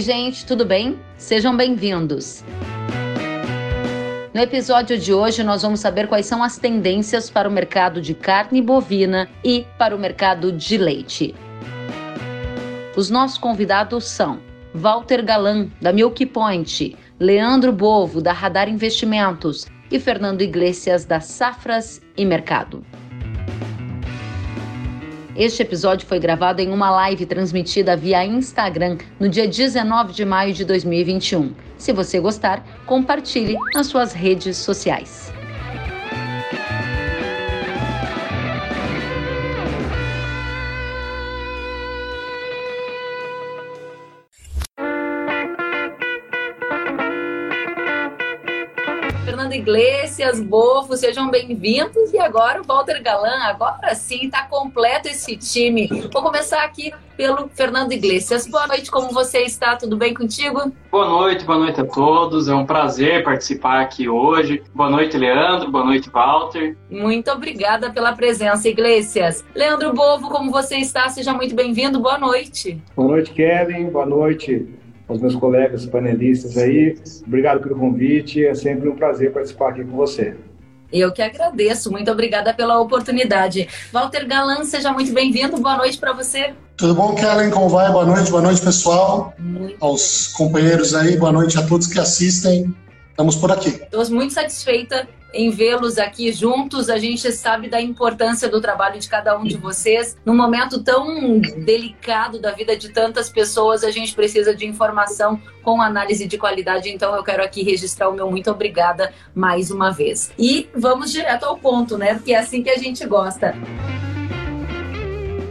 Oi, gente, tudo bem? Sejam bem-vindos. No episódio de hoje, nós vamos saber quais são as tendências para o mercado de carne bovina e para o mercado de leite. Os nossos convidados são Walter Galan, da Milk Point, Leandro Bovo, da Radar Investimentos e Fernando Iglesias, da Safras e Mercado. Este episódio foi gravado em uma live transmitida via Instagram no dia 19 de maio de 2021. Se você gostar, compartilhe nas suas redes sociais. Iglesias, Bofo, sejam bem-vindos. E agora o Walter Galan, agora sim, está completo esse time. Vou começar aqui pelo Fernando Iglesias. Boa noite, como você está? Tudo bem contigo? Boa noite, boa noite a todos. É um prazer participar aqui hoje. Boa noite, Leandro. Boa noite, Walter. Muito obrigada pela presença, Iglesias. Leandro Bovo, como você está? Seja muito bem-vindo. Boa noite. Boa noite, Kellen. Boa noite aos meus colegas panelistas aí. Obrigado pelo convite, é sempre um prazer participar aqui com você. Eu que agradeço, muito obrigada pela oportunidade. Walter Galan, seja muito bem-vindo, boa noite para você. Tudo bom, Kellen? Como vai? Boa noite, boa noite, pessoal. Muito aos companheiros aí, boa noite a todos que assistem. Estamos por aqui. Estou muito satisfeita em vê-los aqui juntos. A gente sabe da importância do trabalho de cada um de vocês. Num momento tão delicado da vida de tantas pessoas, a gente precisa de informação com análise de qualidade. Então, eu quero aqui registrar o meu muito obrigada mais uma vez. E vamos direto ao ponto, né? Porque é assim que a gente gosta.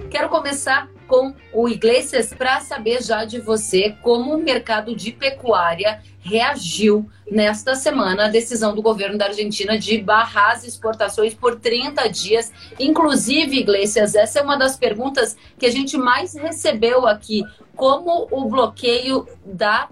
Quero começar com o Iglesias para saber já de você como o mercado de pecuária reagiu nesta semana à decisão do governo da Argentina de barrar as exportações por 30 dias. Inclusive, Iglesias, essa é uma das perguntas que a gente mais recebeu aqui. Como o bloqueio da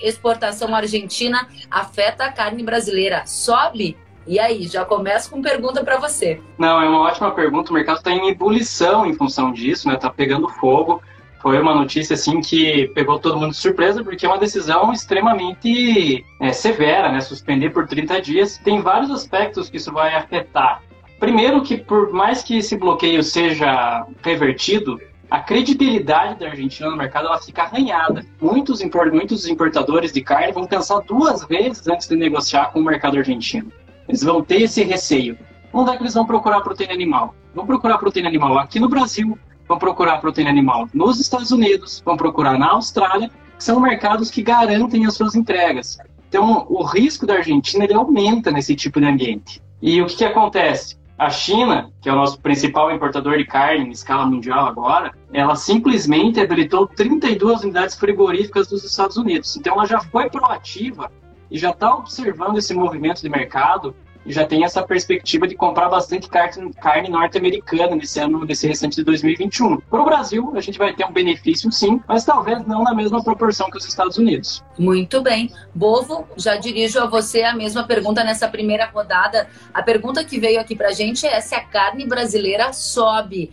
exportação argentina afeta a carne brasileira? Sobe e aí, já começo com pergunta para você. Não, é uma ótima pergunta. O mercado está em ebulição em função disso, né? Está pegando fogo. Foi uma notícia assim que pegou todo mundo de surpresa, porque é uma decisão extremamente é, severa, né? Suspender por 30 dias. Tem vários aspectos que isso vai afetar. Primeiro, que por mais que esse bloqueio seja revertido, a credibilidade da Argentina no mercado ela fica arranhada. Muitos, muitos importadores de carne vão pensar duas vezes antes de negociar com o mercado argentino. Eles vão ter esse receio. Onde é que eles vão procurar proteína animal? Vão procurar proteína animal aqui no Brasil, vão procurar proteína animal nos Estados Unidos, vão procurar na Austrália, que são mercados que garantem as suas entregas. Então, o risco da Argentina ele aumenta nesse tipo de ambiente. E o que, que acontece? A China, que é o nosso principal importador de carne em escala mundial agora, ela simplesmente habilitou 32 unidades frigoríficas dos Estados Unidos. Então, ela já foi proativa e já está observando esse movimento de mercado já tem essa perspectiva de comprar bastante carne, norte-americana nesse ano, nesse restante de 2021. Para o Brasil, a gente vai ter um benefício sim, mas talvez não na mesma proporção que os Estados Unidos. Muito bem. Bovo, já dirijo a você a mesma pergunta nessa primeira rodada. A pergunta que veio aqui para a gente é se a carne brasileira sobe.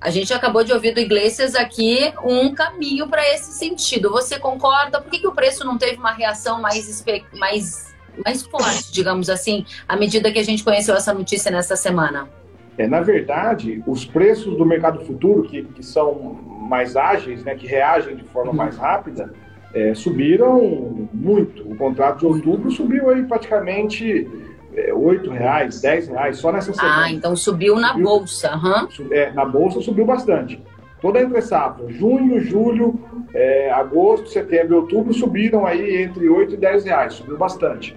A gente acabou de ouvir do Iglesias aqui um caminho para esse sentido. Você concorda? Por que, que o preço não teve uma reação mais, mais, mais forte, digamos assim, à medida que a gente conheceu essa notícia nessa semana? É, na verdade, os preços do mercado futuro, que, que são mais ágeis, né, que reagem de forma uhum. mais rápida, é, subiram muito. O contrato de outubro subiu aí praticamente é, 8 reais, 10 reais, só nessa semana. Ah, então subiu na subiu, bolsa. Uhum. É, na bolsa subiu bastante. Toda entre safra, junho, julho, é, agosto, setembro outubro subiram aí entre 8 e 10 reais, subiu bastante.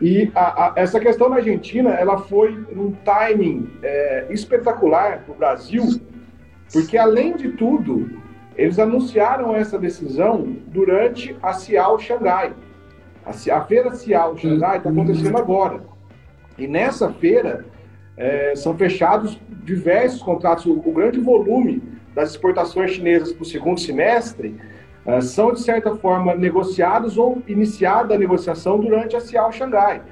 E a, a, essa questão na Argentina, ela foi um timing é, espetacular para o Brasil, porque além de tudo, eles anunciaram essa decisão durante a Cial Xangai. A, a feira Cial Xangai está acontecendo agora. E nessa feira é, são fechados diversos contratos. O, o, grande volume das exportações chinesas para o segundo semestre é, são, de certa forma, negociados ou iniciada a negociação durante a Cial Xangai.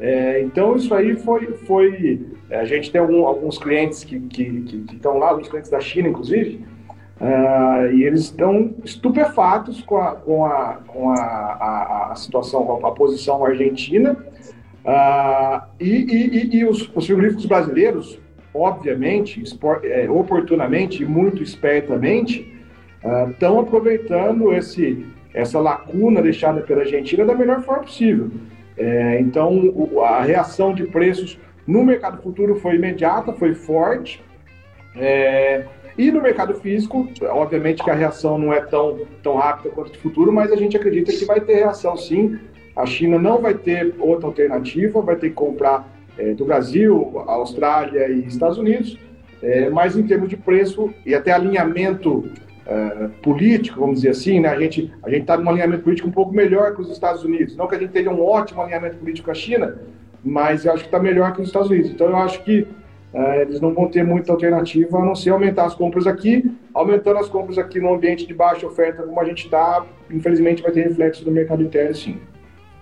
É, então, isso aí foi. foi é, a gente tem algum, alguns clientes que, que, que, estão lá, alguns clientes da China, inclusive, Uh, e eles estão estupefatos com a, com a, com a, a, a situação, com a, posição argentina. Uh, e, e, e, os, os frigoríficos brasileiros, obviamente, é, oportunamente e muito espertamente, estão uh, aproveitando esse, essa lacuna deixada pela Argentina da melhor forma possível. É, então, o, a reação de preços no mercado futuro foi imediata, foi forte. É, e no mercado físico, obviamente que a reação não é tão, tão rápida quanto no futuro, mas a gente acredita que vai ter reação sim. A China não vai ter outra alternativa, vai ter que comprar é, do Brasil, Austrália e Estados Unidos, é, mas em termos de preço e até alinhamento é, político, vamos dizer assim, né? a gente a está num alinhamento político um pouco melhor que os Estados Unidos. Não que a gente tenha um ótimo alinhamento político com a China, mas eu acho que está melhor que os Estados Unidos. Então eu acho que é, eles não vão ter muita alternativa a não ser aumentar as compras aqui. Aumentando as compras aqui no ambiente de baixa oferta, como a gente está, infelizmente vai ter reflexo no mercado interno, sim.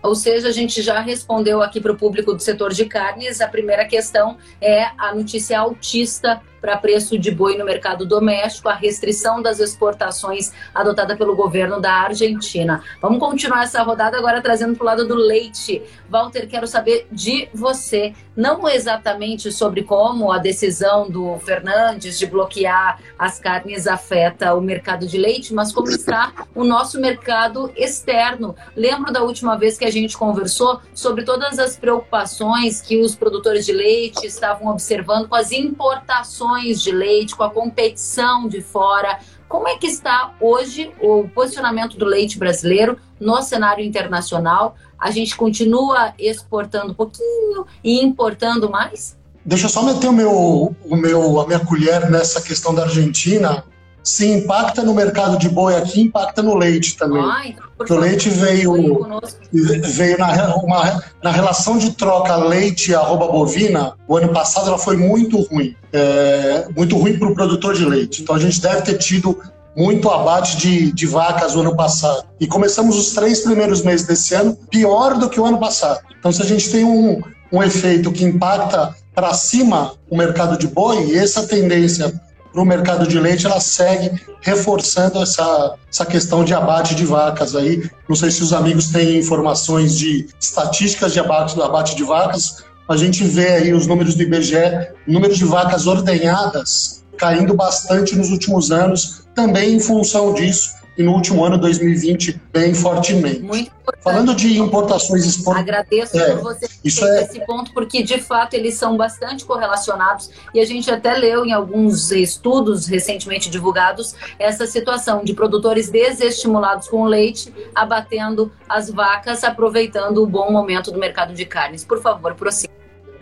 Ou seja, a gente já respondeu aqui para o público do setor de carnes. A primeira questão é a notícia altista para preço de boi no mercado doméstico, a restrição das exportações adotada pelo governo da Argentina. Vamos continuar essa rodada agora trazendo para o lado do leite. Walter, quero saber de você, não exatamente sobre como a decisão do Fernandes de bloquear as carnes afeta o mercado de leite, mas como está o nosso mercado externo. Lembro da última vez que a gente conversou sobre todas as preocupações que os produtores de leite estavam observando com as importações de leite, com a competição de fora. Como é que está hoje o posicionamento do leite brasileiro no cenário internacional? A gente continua exportando um pouquinho e importando mais? Deixa eu só meter o meu, o meu, a minha colher nessa questão da Argentina se impacta no mercado de boi aqui, impacta no leite também. Ah, então, o leite veio, veio na, uma, na relação de troca leite arroba bovina, o ano passado ela foi muito ruim. É, muito ruim para o produtor de leite. Então a gente deve ter tido muito abate de, de vacas no ano passado. E começamos os três primeiros meses desse ano pior do que o ano passado. Então, se a gente tem um, um efeito que impacta para cima o mercado de boi, e essa tendência para o mercado de leite, ela segue reforçando essa, essa questão de abate de vacas aí. Não sei se os amigos têm informações de estatísticas de abate, abate de vacas. A gente vê aí os números do IBGE, número de vacas ordenhadas caindo bastante nos últimos anos, também em função disso e no último ano, 2020, bem fortemente. Muito Falando de importações exportadas. Agradeço é, por você isso é... esse ponto, porque de fato eles são bastante correlacionados e a gente até leu em alguns estudos recentemente divulgados essa situação de produtores desestimulados com leite abatendo as vacas, aproveitando o bom momento do mercado de carnes. Por favor, prossiga.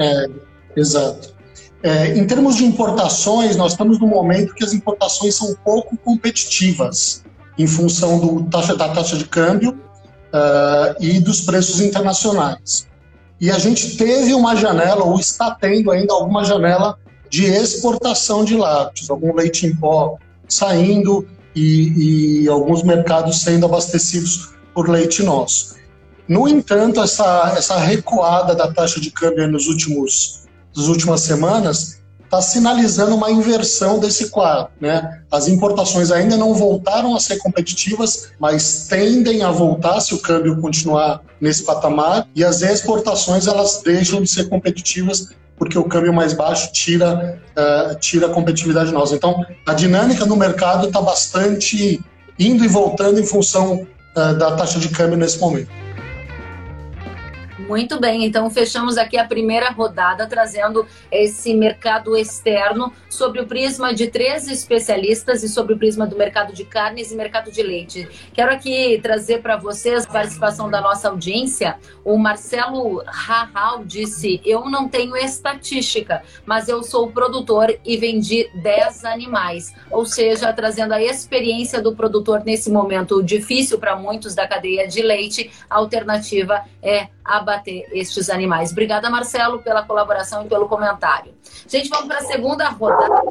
É, exato. É, em termos de importações, nós estamos num momento que as importações são pouco competitivas em função do taxa, da taxa de câmbio uh, e dos preços internacionais. E a gente teve uma janela, ou está tendo ainda alguma janela de exportação de lácteos, algum leite em pó saindo e, e alguns mercados sendo abastecidos por leite nosso. No entanto, essa, essa recuada da taxa de câmbio nos últimos, nas últimas semanas está sinalizando uma inversão desse quadro. Né? As importações ainda não voltaram a ser competitivas, mas tendem a voltar se o câmbio continuar nesse patamar, e as exportações elas deixam de ser competitivas porque o câmbio mais baixo tira, uh, tira a competitividade nossa. Então, a dinâmica no mercado está bastante indo e voltando em função uh, da taxa de câmbio nesse momento. Muito bem, então fechamos aqui a primeira rodada trazendo esse mercado externo sobre o prisma de três especialistas e sobre o prisma do mercado de carnes e mercado de leite. Quero aqui trazer para vocês a participação da nossa audiência. O Marcelo Rahal disse: Eu não tenho estatística, mas eu sou produtor e vendi 10 animais. Ou seja, trazendo a experiência do produtor nesse momento difícil para muitos da cadeia de leite, a alternativa é abater estes animais. Obrigada, Marcelo, pela colaboração e pelo comentário. Gente, vamos para a segunda rodada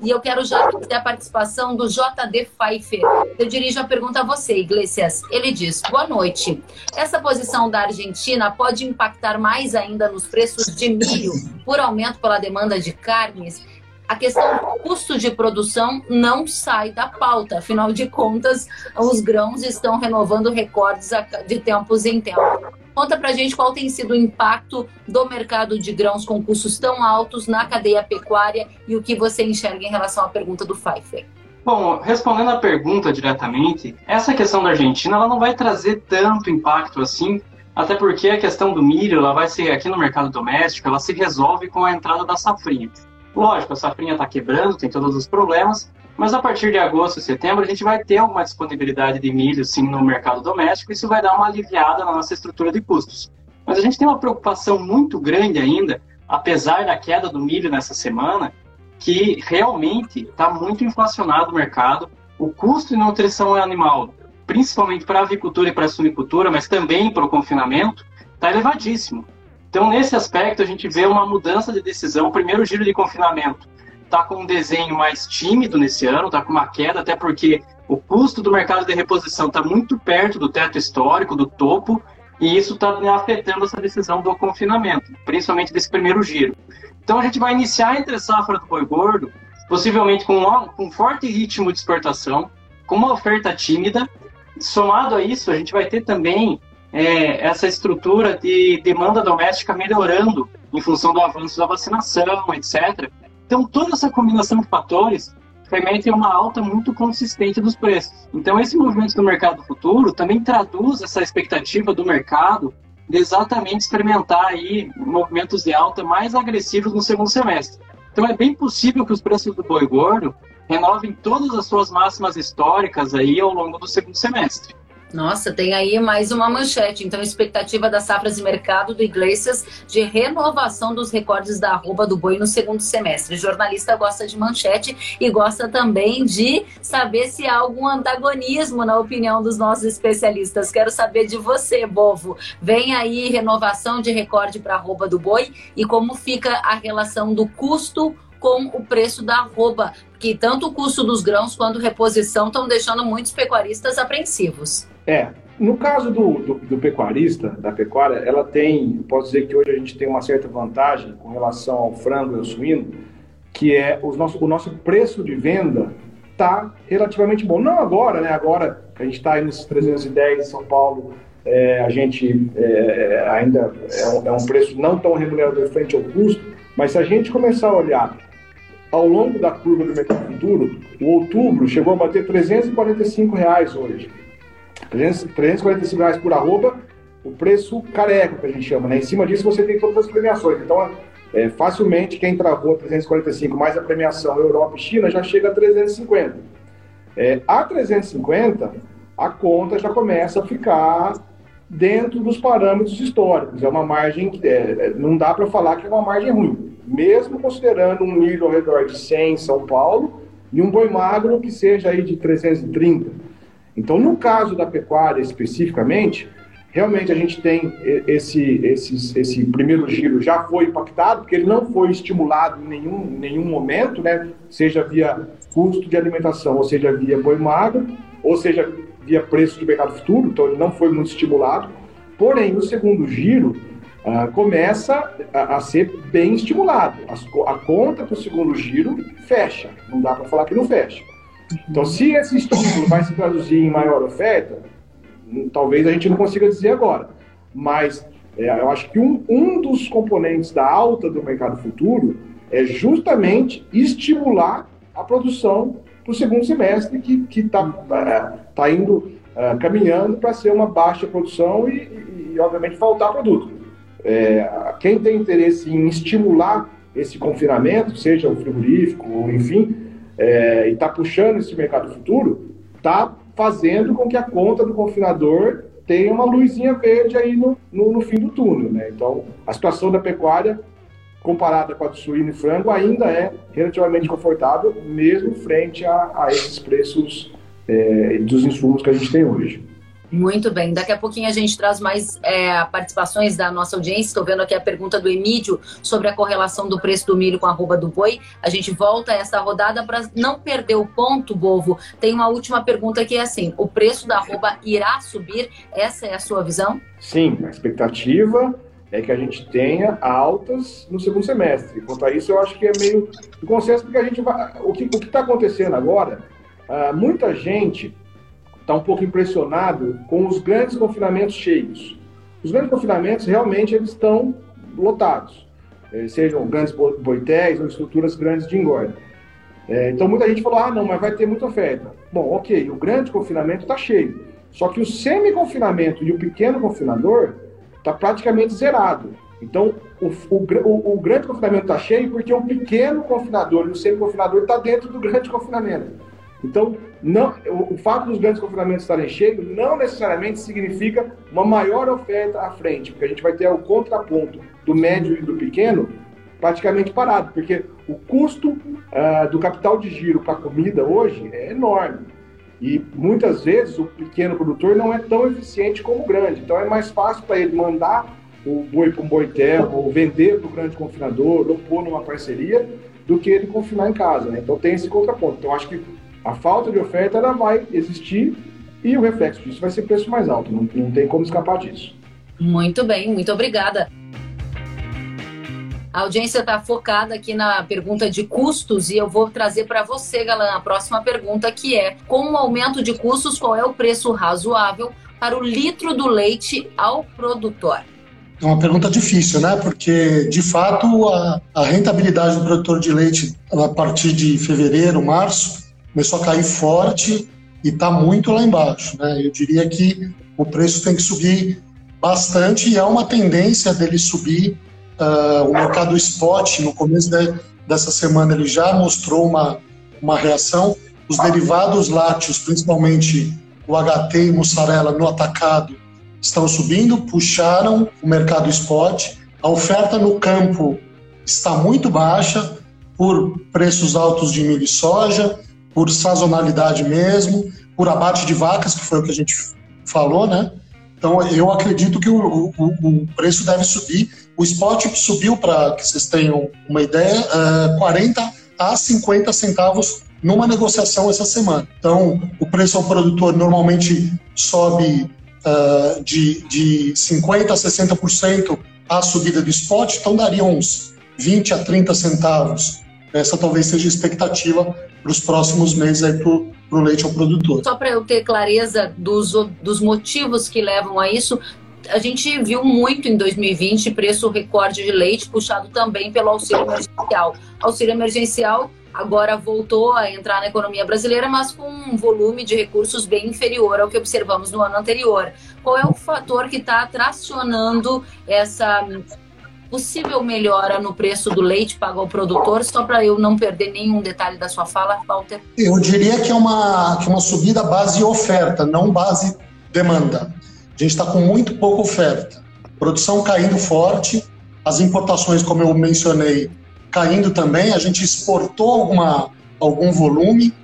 e eu quero já ter a participação do JD Pfeiffer. Eu dirijo a pergunta a você, Iglesias. Ele diz: Boa noite. Essa posição da Argentina pode impactar mais ainda nos preços de milho por aumento pela demanda de carnes? a questão do custo de produção não sai da pauta. Afinal de contas, os grãos estão renovando recordes de tempos em tempos. Conta pra gente qual tem sido o impacto do mercado de grãos com custos tão altos na cadeia pecuária e o que você enxerga em relação à pergunta do Pfeiffer. Bom, respondendo à pergunta diretamente, essa questão da Argentina ela não vai trazer tanto impacto assim, até porque a questão do milho, ela vai ser aqui no mercado doméstico, ela se resolve com a entrada da safrinha. Lógico, a safrinha está quebrando, tem todos os problemas, mas a partir de agosto setembro a gente vai ter alguma disponibilidade de milho sim no mercado doméstico, isso vai dar uma aliviada na nossa estrutura de custos. Mas a gente tem uma preocupação muito grande ainda, apesar da queda do milho nessa semana, que realmente está muito inflacionado o mercado. O custo de nutrição animal, principalmente para a avicultura e para a suinicultura, mas também para o confinamento, está elevadíssimo. Então, nesse aspecto, a gente vê uma mudança de decisão. Primeiro giro de confinamento está com um desenho mais tímido nesse ano, está com uma queda, até porque o custo do mercado de reposição está muito perto do teto histórico, do topo, e isso está afetando essa decisão do confinamento, principalmente desse primeiro giro. Então, a gente vai iniciar entre safra do boi gordo, possivelmente com um, um forte ritmo de exportação, com uma oferta tímida. Somado a isso, a gente vai ter também é, essa estrutura de demanda doméstica melhorando em função do avanço da vacinação, etc. Então, toda essa combinação de fatores permite uma alta muito consistente dos preços. Então, esse movimento do mercado futuro também traduz essa expectativa do mercado de exatamente experimentar aí movimentos de alta mais agressivos no segundo semestre. Então, é bem possível que os preços do boi gordo renovem todas as suas máximas históricas aí ao longo do segundo semestre. Nossa, tem aí mais uma manchete. Então, expectativa das safras de mercado do Iglesias de renovação dos recordes da arroba do boi no segundo semestre. O jornalista gosta de manchete e gosta também de saber se há algum antagonismo na opinião dos nossos especialistas. Quero saber de você, Bovo. Vem aí renovação de recorde para a arroba do boi e como fica a relação do custo com o preço da arroba, que tanto o custo dos grãos quanto reposição estão deixando muitos pecuaristas apreensivos. É, no caso do, do, do, pecuarista, da pecuária, ela tem, posso dizer que hoje a gente tem uma certa vantagem com relação ao frango e ao suíno, que é o nosso, o nosso preço de venda está relativamente bom. Não agora, né? Agora a gente está aí nesses 310 em São Paulo, é, a gente é, ainda é um, é um, preço não tão remunerador frente ao custo, mas se a gente começar a olhar ao longo da curva do mercado futuro, o outubro chegou a bater 345 reais hoje. 345 reais por arroba, o preço careca, que a gente chama, né? Em cima disso você tem todas as premiações. Então, é, facilmente, quem travou 345 mais a premiação Europa e China já chega a 350. É, a 350, a conta já começa a ficar dentro dos parâmetros históricos. É uma margem que é, é não dá para falar que é uma margem ruim. Mesmo considerando um milho ao redor de 100 em São Paulo e um boi magro que seja aí de 330. Então, no caso da pecuária especificamente, realmente a gente tem esse, esse, esse primeiro giro já foi impactado, porque ele não foi estimulado em nenhum, nenhum momento, né? seja via custo de alimentação, ou seja via boi magro, ou seja via preço de mercado futuro, então ele não foi muito estimulado. Porém, no segundo giro, uh, começa a, a, ser bem estimulado. As, a conta para o segundo giro fecha, não dá para falar que não fecha. Então, se esse estímulo vai se traduzir em maior oferta, talvez a gente não consiga dizer agora. Mas é, eu acho que um, um dos componentes da alta do mercado futuro é justamente estimular a produção para o segundo semestre, que está é, tá indo é, caminhando para ser uma baixa produção e, e, e obviamente, faltar produto. É, quem tem interesse em estimular esse confinamento, seja o frigorífico, enfim, é, e está puxando esse mercado futuro, está fazendo com que a conta do confinador tenha uma luzinha verde aí no, no, no, fim do túnel. Né? Então, a situação da pecuária, comparada com a do suíno e frango, ainda é relativamente confortável, mesmo frente a, a esses preços é, dos insumos que a gente tem hoje. Muito bem, daqui a pouquinho a gente traz mais é, participações da nossa audiência. Estou vendo aqui a pergunta do Emílio sobre a correlação do preço do milho com a arroba do boi. A gente volta a essa rodada para não perder o ponto, Bovo. Tem uma última pergunta que é assim: o preço da arroba irá subir? Essa é a sua visão? Sim, a expectativa é que a gente tenha altas no segundo semestre. Quanto a isso, eu acho que é meio consenso, porque a gente vai. O que está acontecendo agora, uh, muita gente está um pouco impressionado com os grandes confinamentos cheios. Os grandes confinamentos realmente eles estão lotados, eh, sejam grandes boitéis ou estruturas grandes de engorda. É, então muita gente falou, ah, não, mas vai ter muita oferta. Bom, ok, o grande confinamento está cheio. Só que o semi-confinamento e o pequeno confinador está praticamente zerado. Então, o, o, o grande confinamento está cheio porque o pequeno confinador e o semi-confinador está dentro do grande confinamento. Então, não, o, fato dos grandes confinamentos estarem cheios não necessariamente significa uma maior oferta à frente, porque a gente vai ter o contraponto do médio e do pequeno praticamente parado, porque o custo uh, do capital de giro para comida hoje é enorme. E muitas vezes o pequeno produtor não é tão eficiente como o grande. Então é mais fácil para ele mandar o boi para um boitel, ou vender para o grande confinador, ou pôr numa parceria, do que ele confinar em casa. Né? Então tem esse contraponto. Então acho que a falta de oferta ela vai existir e o reflexo disso vai ser preço mais alto. Não, não tem como escapar disso. Muito bem, muito obrigada. A audiência está focada aqui na pergunta de custos e eu vou trazer para você, Galan, a próxima pergunta que é: com o aumento de custos, qual é o preço razoável para o litro do leite ao produtor? É uma pergunta difícil, né? Porque, de fato, a, a, rentabilidade do produtor de leite a partir de fevereiro, março, começou a cair forte e está muito lá embaixo, né? Eu diria que o preço tem que subir bastante e há uma tendência dele subir Uh, o mercado spot, no começo de, dessa semana, ele já mostrou uma, uma reação. Os derivados lácteos, principalmente o HT e mussarela no atacado, estão subindo, puxaram o mercado spot. A oferta no campo está muito baixa por preços altos de milho e soja, por sazonalidade mesmo, por abate de vacas, que foi o que a gente falou, né? Então, eu acredito que o, o, o preço deve subir. O spot subiu, para que vocês tenham uma ideia, uh, é, 40 a 50 centavos numa negociação essa semana. Então, o preço ao produtor normalmente sobe uh, de, de 50% a 60% a subida do spot, então daria uns 20 a 30 centavos. Essa talvez seja a expectativa para os próximos meses aí para o leite ao produtor. Só para eu ter clareza dos, dos motivos que levam a isso, a gente viu muito em 2020 preço recorde de leite puxado também pelo auxílio emergencial. Auxílio emergencial agora voltou a entrar na economia brasileira, mas com um volume de recursos bem inferior ao que observamos no ano anterior. Qual é o fator que está tracionando essa possível melhora no preço do leite pago ao produtor, só para eu não perder nenhum detalhe da sua fala, Walter? Eu diria que é uma, que é uma subida base oferta, não base demanda. A gente está com muito pouca oferta. Produção caindo forte, as importações, como eu mencionei, caindo também. A gente exportou alguma, algum volume,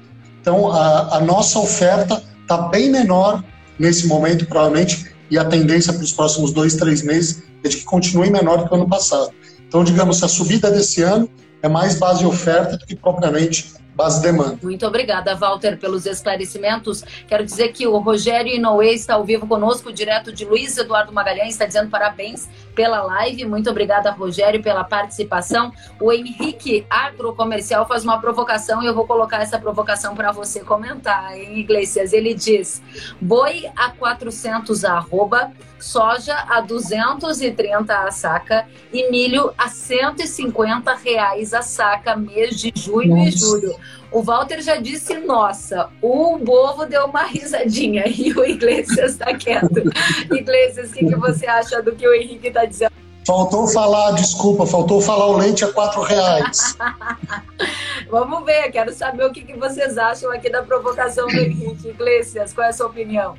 então a, a nossa oferta está bem menor nesse momento, provavelmente, e a tendência para os próximos dois, três meses é de que continue menor do que o ano passado. Então, digamos, a subida desse ano é mais base oferta do que propriamente base demanda. Muito obrigada, Walter, pelos esclarecimentos. Quero dizer que o Rogério Inoue está ao vivo conosco, direto de Luiz Eduardo Magalhães, está dizendo parabéns pela live. Muito obrigada, Rogério, pela participação. O Henrique Agrocomercial faz uma provocação e eu vou colocar essa provocação para você comentar, em Iglesias. Ele diz: boi a 400 a arroba, soja a 230 a saca e milho a 150 reais a saca, mês de junho Nossa. e julho. O Walter já disse, nossa, o Bovo deu uma risadinha e o Iglesias está quieto. Iglesias, o que, que você acha do que o Henrique está dizendo? Faltou falar, desculpa, faltou falar o leite a quatro reais. Vamos ver, quero saber o que, que vocês acham aqui da provocação do Henrique. Iglesias, qual é a sua opinião?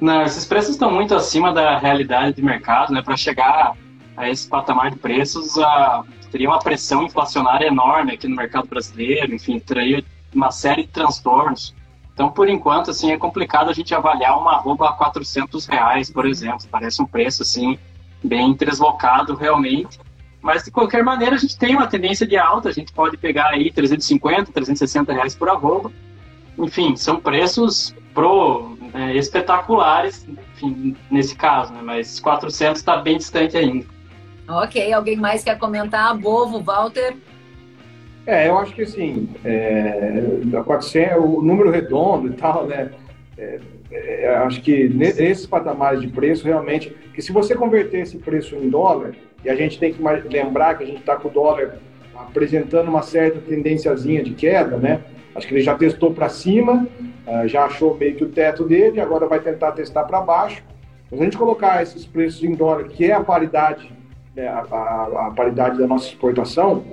Não, esses preços estão muito acima da realidade de mercado, né? Para chegar a esse patamar de preços, a, teria uma pressão inflacionária enorme aqui no mercado brasileiro, enfim, teria uma série de transtornos. Então, por enquanto, assim, é complicado a gente avaliar uma arroba a 400 reais, por exemplo. Parece um preço, assim, bem deslocado realmente. Mas, de qualquer maneira, a gente tem uma tendência de alta. A gente pode pegar aí 350, 360 reais por arroba. Enfim, são preços pro, né, espetaculares, enfim, nesse caso, né? Mas 400 está bem distante ainda. Ok, alguém mais quer comentar? Bovo, Walter? É, eu acho que assim, é, 400, o número redondo e tal, né? É, é, acho que nesses patamares de preço, realmente, que se você converter esse preço em dólar, e a gente tem que lembrar que a gente está com o dólar apresentando uma certa tendênciazinha de queda, né? Acho que ele já testou para cima, ah, já achou meio que o teto dele, agora vai tentar testar para baixo. Mas a gente colocar esses preços em dólar, que é a paridade, a, a, a paridade da nossa exportação,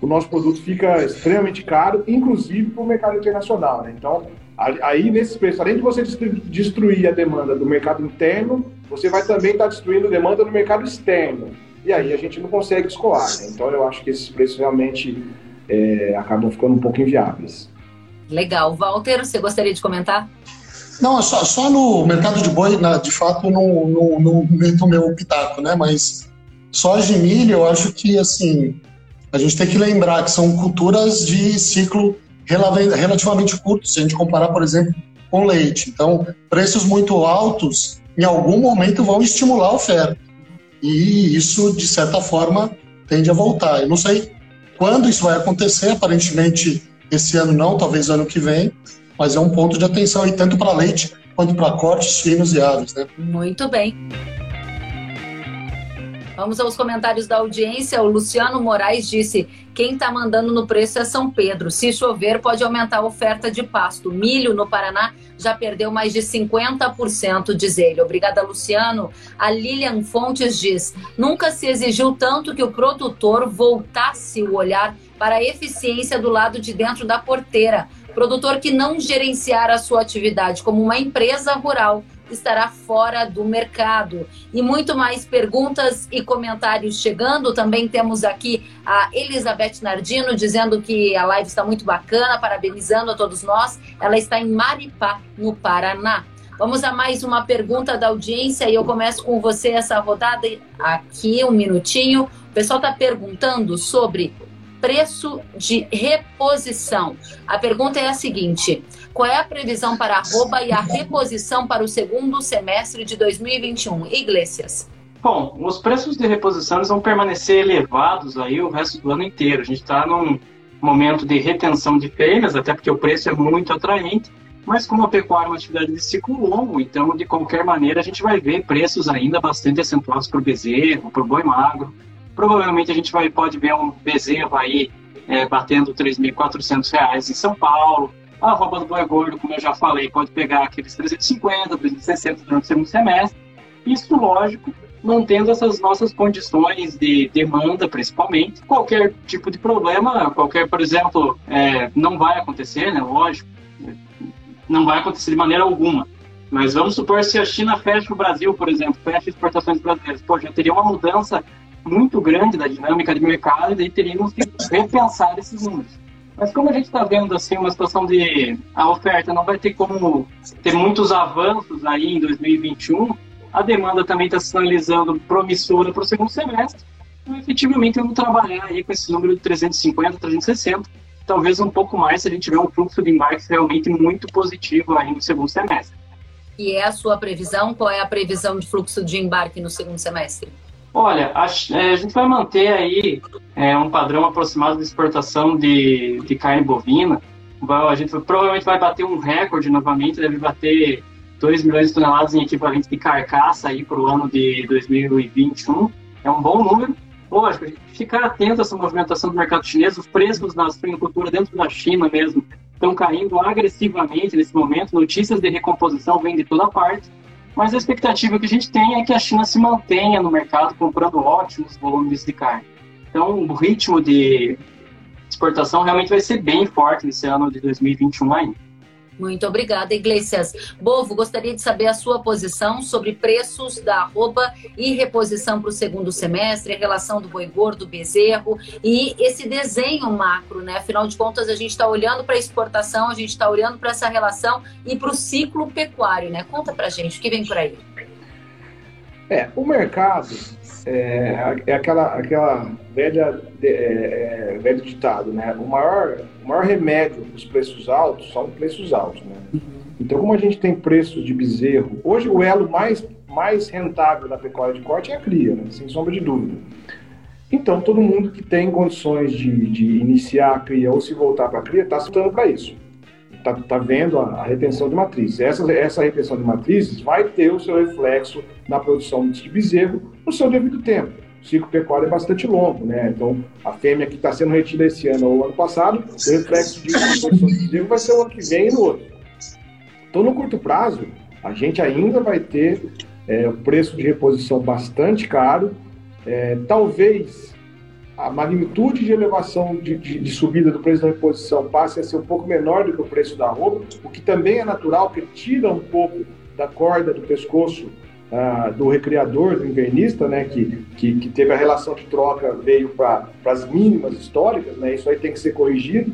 o nosso produto fica extremamente caro, inclusive para o mercado internacional. Né? Então, aí nesses preços, além de você destruir a demanda do mercado interno, você vai também estar tá destruindo a demanda do mercado externo. E aí a gente não consegue escoar. Né? Então, eu acho que esses preços realmente é, acabam ficando um pouco inviáveis. Legal. Walter, você gostaria de comentar? Não, só, só no mercado de boi, né, de fato, no, no, no meto meu pitaco, né? Mas soja e milho, eu acho que, assim, a gente tem que lembrar que são culturas de ciclo relativamente curto, se a gente comparar, por exemplo, com leite. Então, preços muito altos, em algum momento, vão estimular a oferta. E isso, de certa forma, tende a voltar. Eu não sei quando isso vai acontecer, aparentemente esse ano não, talvez ano que vem, mas é um ponto de atenção aí tanto para leite quanto para cortes, finos e aves. Né? Muito bem. Vamos aos comentários da audiência. O Luciano Moraes disse: quem está mandando no preço é São Pedro. Se chover, pode aumentar a oferta de pasto. Milho no Paraná já perdeu mais de 50%, diz ele. Obrigada, Luciano. A Lilian Fontes diz: nunca se exigiu tanto que o produtor voltasse o olhar para a eficiência do lado de dentro da porteira. Produtor que não gerenciar a sua atividade como uma empresa rural estará fora do mercado. E muito mais perguntas e comentários chegando. Também temos aqui a Elizabeth Nardino dizendo que a live está muito bacana, parabenizando a todos nós. Ela está em Maripá, no Paraná. Vamos a mais uma pergunta da audiência e eu começo com você essa rodada aqui, um minutinho. O pessoal está perguntando sobre preço de reposição. A pergunta é a seguinte: qual é a previsão para a arroba e a reposição para o segundo semestre de 2021? Iglesias. Bom, os preços de reposição vão permanecer elevados aí o resto do ano inteiro. A gente está num momento de retenção de fêmeas, até porque o preço é muito atraente, mas como a pecuária é uma atividade de ciclo longo, então de qualquer maneira a gente vai ver preços ainda bastante acentuados para o bezerro, para o boi magro, Provavelmente a gente vai, pode ver um bezerro aí é, batendo R$ 3.400 em São Paulo. A roupa do boi gordo, como eu já falei, pode pegar aqueles 350, 360 durante o segundo semestre. Isso, lógico, mantendo essas nossas condições de demanda, principalmente. Qualquer tipo de problema, qualquer, por exemplo, é, não vai acontecer, né? Lógico, não vai acontecer de maneira alguma. Mas vamos supor se a China fecha o Brasil, por exemplo, fecha exportações brasileiras, pô, já teria uma mudança muito grande da dinâmica de mercado e daí teríamos que repensar esses números. Mas como a gente está vendo assim uma situação de a oferta não vai ter como ter muitos avanços aí em 2021, a demanda também está sinalizando promissora para o segundo semestre. Então, efetivamente, vamos trabalhar aí com esse número de 350, 360, talvez um pouco mais se a gente tiver um fluxo de embarques realmente muito positivo aí no segundo semestre. E é a sua previsão? Qual é a previsão de fluxo de embarque no segundo semestre? Olha, a, é, a gente vai manter aí é, um padrão aproximado de exportação de, de carne bovina. A gente provavelmente vai bater um recorde novamente, deve bater 2 milhões de toneladas em equivalente de carcaça aí para o ano de 2021. É um bom número. Lógico, a gente ficar atento a essa movimentação do mercado chinês. Os preços da suinocultura dentro da China mesmo estão caindo agressivamente nesse momento. Notícias de recomposição vêm de toda parte. Mas a expectativa que a gente tem é que a China se mantenha no mercado comprando ótimos volumes de carne. Então, o ritmo de exportação realmente vai ser bem forte nesse ano de 2021 ainda. Muito obrigada, Iglesias. Bovo, gostaria de saber a sua posição sobre preços da arroba e reposição para o segundo semestre, a relação do boi gordo, bezerro e esse desenho macro, né? Afinal de contas, a gente está olhando para a exportação, a gente está olhando para essa relação e para o ciclo pecuário, né? Conta para gente, o que vem por aí? É, o mercado é, é aquela, aquela velha, é, é, velho ditado, né? O maior, o maior remédio para os preços altos são preços altos, né? Então, como a gente tem preços de bezerro, hoje o elo mais, mais rentável da pecuária de corte é a cria, né? sem sombra de dúvida. Então, todo mundo que tem condições de, de iniciar a cria ou se voltar para a cria está se para isso. Está tá vendo a, a, retenção de matrizes. Essa, essa retenção de matrizes vai ter o seu reflexo na produção de bezerro no seu devido tempo. O ciclo pecuário é bastante longo, né? Então, a fêmea que está sendo retida esse ano ou ano passado, o reflexo de produção de bezerro vai ser o ano que vem e no outro. Então, no curto prazo, a gente ainda vai ter é, o preço de reposição bastante caro. É, talvez a magnitude de elevação de, de, de, subida do preço da reposição passe a ser um pouco menor do que o preço da roupa, o que também é natural, porque tira um pouco da corda do pescoço ah, do recriador, do invernista, né, que, que, que, teve a relação de troca, veio para as mínimas históricas, né, isso aí tem que ser corrigido,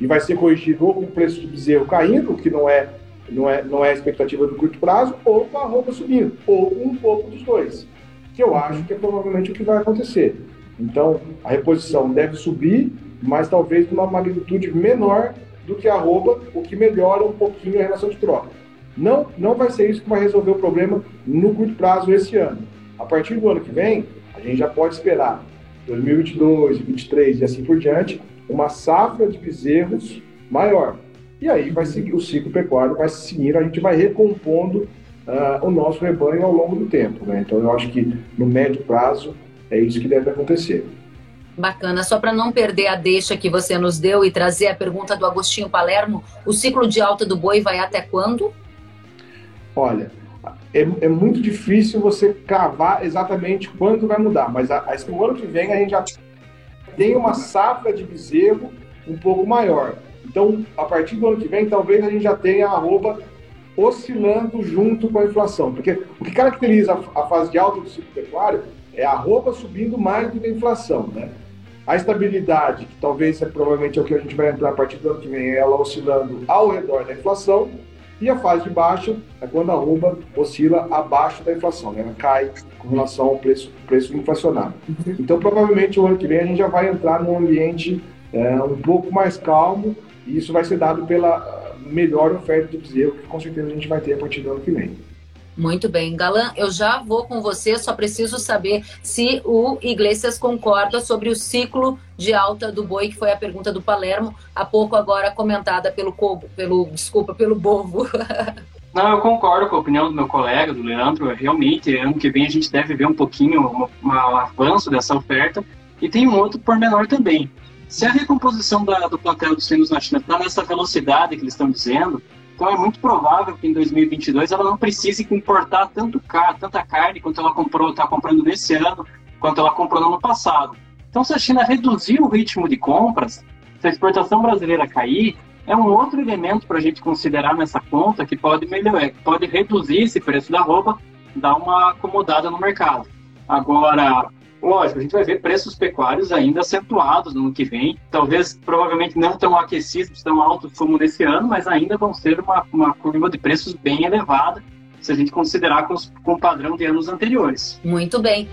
e vai ser corrigido ou com o preço de bezerro caindo, que não é não é, não é a expectativa do curto prazo, ou com a roupa subindo, ou um pouco dos dois, que eu acho que é provavelmente o que vai acontecer. Então, a reposição deve subir, mas talvez numa magnitude menor do que a roupa, o que melhora um pouquinho a relação de troca. Não, não vai ser isso que vai resolver o problema no curto prazo esse ano. A partir do ano que vem, a gente já pode esperar 2022, 2023 e assim por diante, uma safra de bezerros maior. E aí vai seguir o ciclo pecuário, vai seguir, a gente vai recompondo uh, o nosso rebanho ao longo do tempo. Né? Então eu acho que no médio prazo é isso que deve acontecer. Bacana. Só para não perder a deixa que você nos deu e trazer a pergunta do Agostinho Palermo, o ciclo de alta do boi vai até quando? Olha, é, é muito difícil você cravar exatamente quando vai mudar, mas a, a, no ano que vem a gente já tem uma safra de bezerro um pouco maior. Então, a partir do ano que vem, talvez a gente já tenha a arroba oscilando junto com a inflação. Porque o que caracteriza a, fase de alta do ciclo pecuário é a arroba subindo mais do que a inflação, né? A estabilidade, que talvez é provavelmente é o que a gente vai entrar a partir do ano que vem, ela oscilando ao redor da inflação. E a fase de baixa é quando a arroba oscila abaixo da inflação, né? ela cai com relação ao preço, preço inflacionário. Então, provavelmente, o ano que vem a gente já vai entrar num ambiente é, um pouco mais calmo e isso vai ser dado pela melhor oferta de bezerro, que com certeza a gente vai ter a partir do ano que vem. Muito bem, Galan, eu já vou com você, só preciso saber se o Iglesias concorda sobre o ciclo de alta do boi, que foi a pergunta do Palermo, há pouco agora comentada pelo Cobo, pelo, desculpa, pelo Bovo. Não, eu concordo com a opinião do meu colega, do Leandro. Realmente, ano que vem a gente deve ver um pouquinho um, um avanço dessa oferta. E tem um outro pormenor também. Se a recomposição da, do plantel dos suínos na China está nessa velocidade que eles estão dizendo, então é muito provável que em 2022 ela não precise importar tanto car tanta carne quanto ela comprou, está comprando nesse ano, quanto ela comprou no ano passado. Então, se a China reduzir o ritmo de compras, se a exportação brasileira cair, é um outro elemento para a gente considerar nessa conta que pode melhorar, pode reduzir esse preço da roupa, dar uma acomodada no mercado. Agora, Lógico, a gente vai ver preços pecuários ainda acentuados no ano que vem. Talvez, provavelmente, não tão aquecidos, tão altos como nesse ano, mas ainda vão ser uma, uma curva de preços bem elevada, se a gente considerar com, com o padrão de anos anteriores. Muito bem.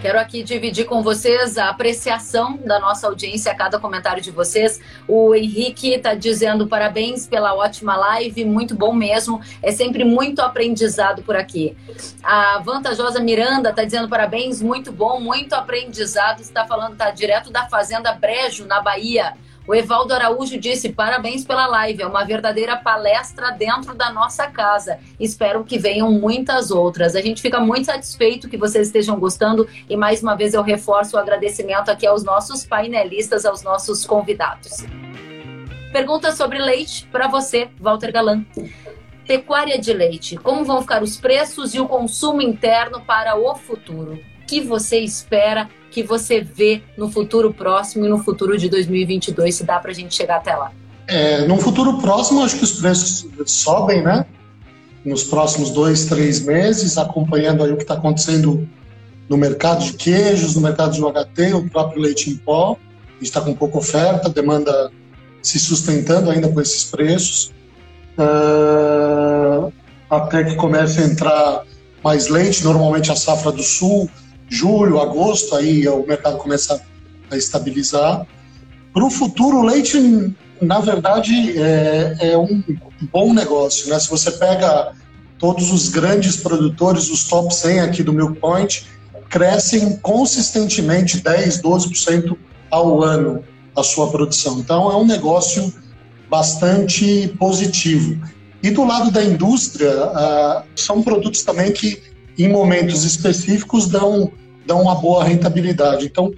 Quero aqui dividir com vocês a apreciação da nossa audiência a cada comentário de vocês. O Henrique está dizendo parabéns pela ótima live, muito bom mesmo. É sempre muito aprendizado por aqui. A vantajosa Miranda está dizendo parabéns, muito bom, muito aprendizado. Está falando, está direto da Fazenda Brejo, na Bahia. O Evaldo Araújo disse: parabéns pela live, é uma verdadeira palestra dentro da nossa casa. Espero que venham muitas outras. A gente fica muito satisfeito que vocês estejam gostando e mais uma vez eu reforço o agradecimento aqui aos nossos painelistas, aos nossos convidados. Pergunta sobre leite para você, Walter Galan. Pecuária de leite, como vão ficar os preços e o consumo interno para o futuro? Que você espera que você vê no futuro próximo e no futuro de 2022, se dá para a gente chegar até lá? É, no futuro próximo, acho que os preços sobem, né? Nos próximos dois, três meses, acompanhando aí o que está acontecendo no mercado de queijos, no mercado de UHT, o próprio leite em pó. Está com pouca oferta, demanda se sustentando ainda com esses preços. Uh, até que comece a entrar mais leite, normalmente a safra do sul julho, agosto, aí o mercado começa a estabilizar. Para o futuro, o leite, na verdade, é, é, um bom negócio. Né? Se você pega todos os grandes produtores, os top 100 aqui do Milk Point, crescem consistentemente 10, 12% ao ano a sua produção. Então é um negócio bastante positivo. E do lado da indústria, uh, são produtos também que, em momentos específicos, dão, dão uma boa rentabilidade. Então,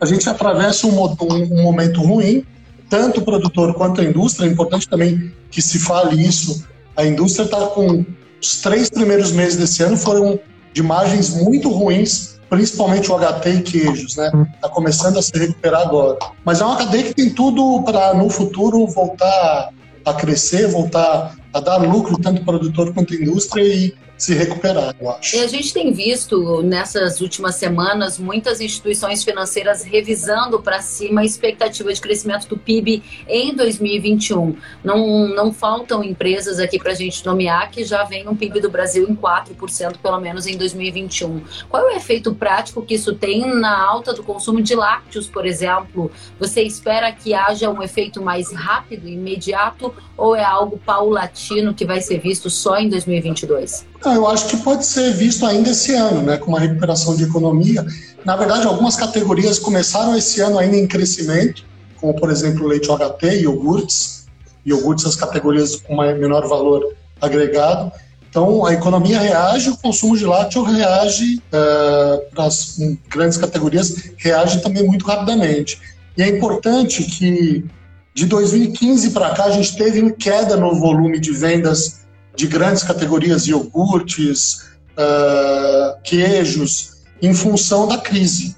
a gente atravessa um, um, um momento ruim, tanto o produtor quanto a indústria. É importante também que se fale isso. A indústria está com os três primeiros meses desse ano foram de margens muito ruins, principalmente o HT e queijos, né? Está começando a se recuperar agora. Mas é uma cadeia que tem tudo para no futuro voltar a crescer, voltar a dar lucro tanto produtor quanto indústria e se recuperar, eu acho. E a gente tem visto nessas últimas semanas muitas instituições financeiras revisando para cima a expectativa de crescimento do PIB em 2021. Não, não faltam empresas aqui para a gente nomear que já vem um PIB do Brasil em 4%, pelo menos em 2021. Qual é o efeito prático que isso tem na alta do consumo de lácteos, por exemplo? Você espera que haja um efeito mais rápido, imediato, ou é algo paulatino que vai ser visto só em 2022? Eu acho que pode ser visto ainda esse ano, né, com uma recuperação de economia. Na verdade, algumas categorias começaram esse ano ainda em crescimento, como por exemplo leite OHT, iogurtes, iogurtes as categorias com menor valor agregado. Então, a economia reage, o consumo de lácteo reage uh, para as grandes categorias, reage também muito rapidamente. E é importante que de 2015 para cá a gente teve queda no volume de vendas de grandes categorias, iogurtes, uh, queijos, em função da crise.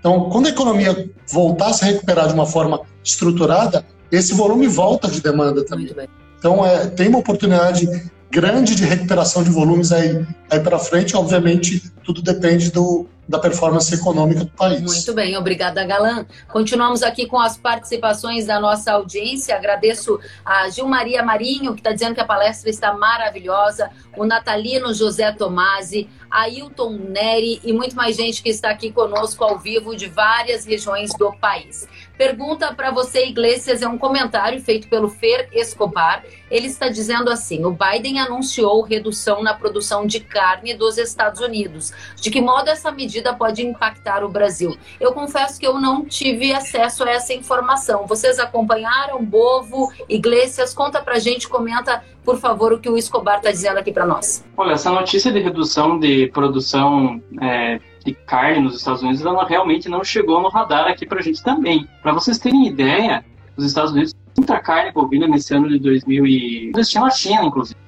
Então, quando a economia voltar a se recuperar de uma forma estruturada, esse volume volta de demanda também. Então, é, tem uma oportunidade grande de recuperação de volumes aí, aí para frente. Obviamente, tudo depende do, da performance econômica do país. Muito bem, obrigada, Galan. Continuamos aqui com as participações da nossa audiência. Agradeço a Gilmaria Marinho, que está dizendo que a palestra está maravilhosa, o Natalino José Tomasi, Ailton Neri e muito mais gente que está aqui conosco ao vivo de várias regiões do país. Pergunta para você, Iglesias, é um comentário feito pelo Fer Escobar. Ele está dizendo assim: o Biden anunciou redução na produção de carne dos Estados Unidos. De que modo essa medida pode impactar o Brasil? Eu confesso que eu não tive acesso a essa informação. Vocês acompanharam? Bovo, Iglesias, conta para gente, comenta, por favor, o que o Escobar está dizendo aqui para nós. Olha, essa notícia de redução de produção é de carne nos Estados Unidos, ela realmente não chegou no radar aqui para a gente também. Para vocês terem ideia, os Estados Unidos muita carne bovina nesse ano de 2000 e eles tinham a China, inclusive.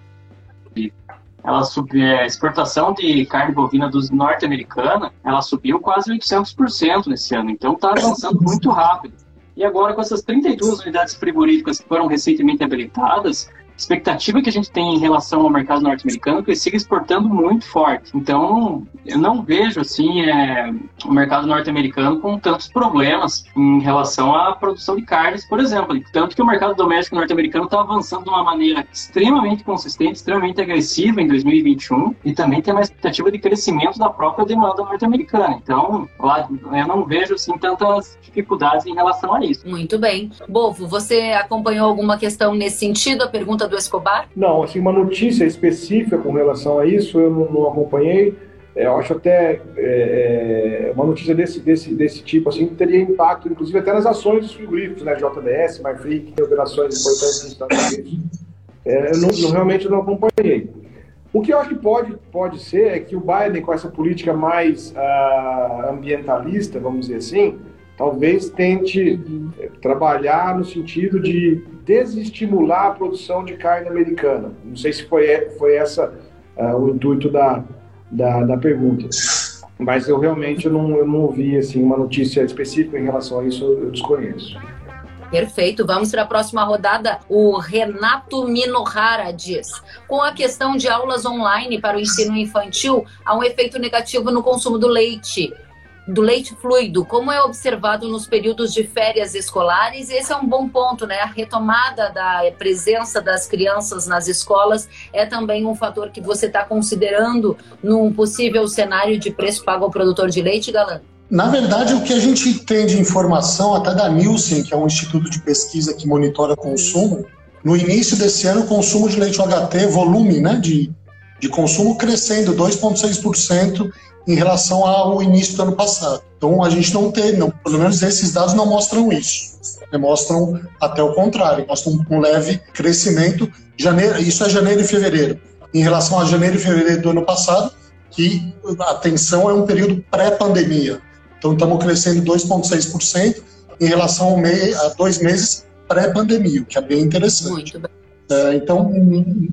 Ela subiu, é, a exportação de carne bovina dos norte-americana, ela subiu quase 800% nesse ano. Então está avançando muito rápido. E agora com essas 32 unidades frigoríficas que foram recentemente habilitadas, expectativa que a gente tem em relação ao mercado norte-americano é que ele siga exportando muito forte. Então, eu não vejo assim é, o mercado norte-americano com tantos problemas em relação à produção de carnes, por exemplo. Tanto que o mercado doméstico norte-americano está avançando de uma maneira extremamente consistente, extremamente agressiva em 2021 e também tem uma expectativa de crescimento da própria demanda norte-americana. Então, lá, eu não vejo assim tantas dificuldades em relação a isso. Muito bem. Bovo, você acompanhou alguma questão nesse sentido? A pergunta do Escobar? Não, assim, uma notícia específica com relação a isso eu não, não acompanhei. É, eu acho até é, é uma notícia desse, desse, desse tipo assim, teria impacto, inclusive, até nas ações dos frigoríficos, né? JBS, MyFree, que tem operações importantes nos Estados Unidos. É, eu, não, eu realmente não acompanhei. O que eu acho que pode, pode ser é que o Biden, com essa política mais uh, ambientalista, vamos dizer assim, talvez tente eh, trabalhar no sentido de desestimular a produção de carne americana. Não sei se foi, foi essa uh, o intuito da, da, da, pergunta. Mas eu realmente não, eu não ouvi assim, uma notícia específica em relação a isso, eu desconheço. Perfeito. Vamos para a próxima rodada. O Renato Minohara diz: com a questão de aulas online para o ensino infantil, há um efeito negativo no consumo do leite do leite fluido, como é observado nos períodos de férias escolares, esse é um bom ponto, né? A retomada da presença das crianças nas escolas é também um fator que você está considerando num possível cenário de preço pago ao produtor de leite, Galã? Na verdade, o que a gente tem de informação, até da Nielsen, que é um instituto de pesquisa que monitora consumo, no início desse ano, o consumo de leite UHT, volume né, de, de consumo crescendo 2,6% em relação ao início do ano passado. Então a gente não tem, não, pelo menos esses dados não mostram isso. Mostram até o contrário, mostram um leve crescimento. Janeiro, isso é janeiro e fevereiro. Em relação a janeiro e fevereiro do ano passado, que a atenção é um período pré-pandemia. Então estamos crescendo 2,6% em relação ao mei, a dois meses pré-pandemia, o que é bem interessante. Muito bem. É, então,